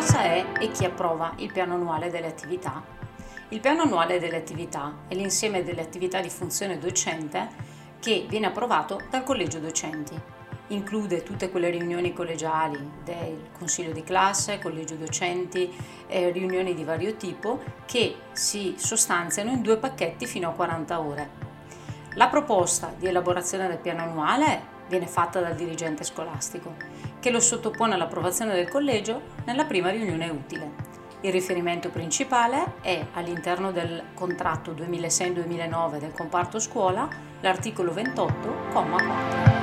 cosa è e chi approva il piano annuale delle attività? Il piano annuale delle attività è l'insieme delle attività di funzione docente che viene approvato dal collegio docenti. Include tutte quelle riunioni collegiali del consiglio di classe, collegio docenti, eh, riunioni di vario tipo che si sostanziano in due pacchetti fino a 40 ore. La proposta di elaborazione del piano annuale viene fatta dal dirigente scolastico, che lo sottopone all'approvazione del collegio nella prima riunione utile. Il riferimento principale è all'interno del contratto 2006-2009 del comparto scuola l'articolo 28,4.